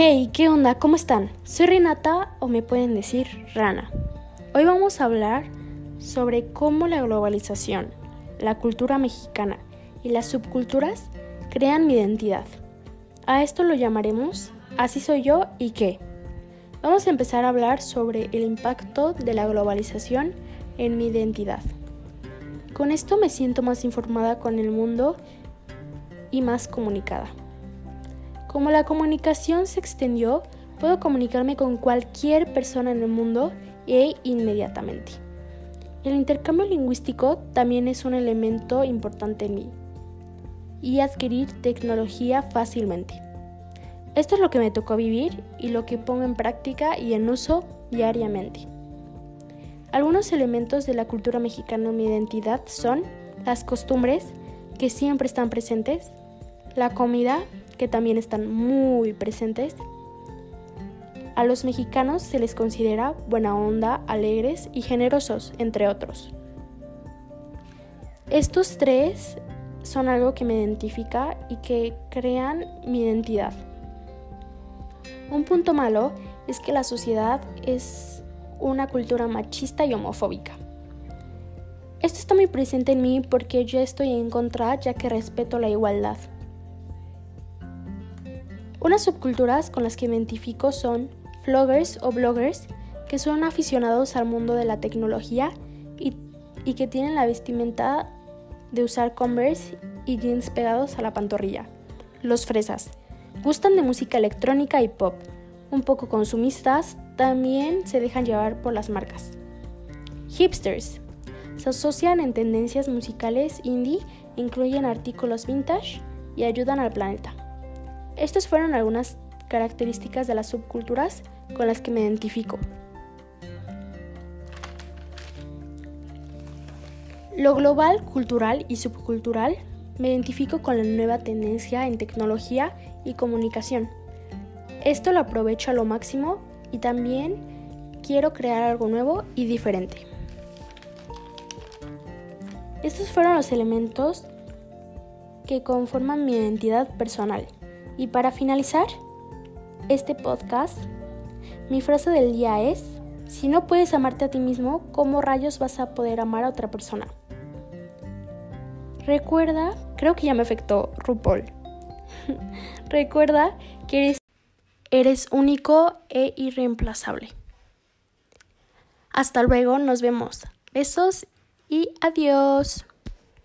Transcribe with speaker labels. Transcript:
Speaker 1: Hey, ¿qué onda? ¿Cómo están? Soy Renata o me pueden decir Rana. Hoy vamos a hablar sobre cómo la globalización, la cultura mexicana y las subculturas crean mi identidad. A esto lo llamaremos Así soy yo y qué. Vamos a empezar a hablar sobre el impacto de la globalización en mi identidad. Con esto me siento más informada con el mundo y más comunicada. Como la comunicación se extendió, puedo comunicarme con cualquier persona en el mundo e inmediatamente. El intercambio lingüístico también es un elemento importante en mí y adquirir tecnología fácilmente. Esto es lo que me tocó vivir y lo que pongo en práctica y en uso diariamente. Algunos elementos de la cultura mexicana en mi identidad son las costumbres, que siempre están presentes, la comida, que también están muy presentes. A los mexicanos se les considera buena onda, alegres y generosos, entre otros. Estos tres son algo que me identifica y que crean mi identidad. Un punto malo es que la sociedad es una cultura machista y homofóbica. Esto está muy presente en mí porque yo estoy en contra ya que respeto la igualdad. Unas subculturas con las que me identifico son vloggers o bloggers, que son aficionados al mundo de la tecnología y, y que tienen la vestimenta de usar Converse y jeans pegados a la pantorrilla. Los fresas. Gustan de música electrónica y pop. Un poco consumistas, también se dejan llevar por las marcas. Hipsters. Se asocian en tendencias musicales indie, incluyen artículos vintage y ayudan al planeta. Estas fueron algunas características de las subculturas con las que me identifico. Lo global, cultural y subcultural me identifico con la nueva tendencia en tecnología y comunicación. Esto lo aprovecho a lo máximo y también quiero crear algo nuevo y diferente. Estos fueron los elementos que conforman mi identidad personal. Y para finalizar este podcast, mi frase del día es, si no puedes amarte a ti mismo, ¿cómo rayos vas a poder amar a otra persona? Recuerda, creo que ya me afectó RuPaul. Recuerda que eres, eres único e irreemplazable. Hasta luego, nos vemos. Besos y adiós.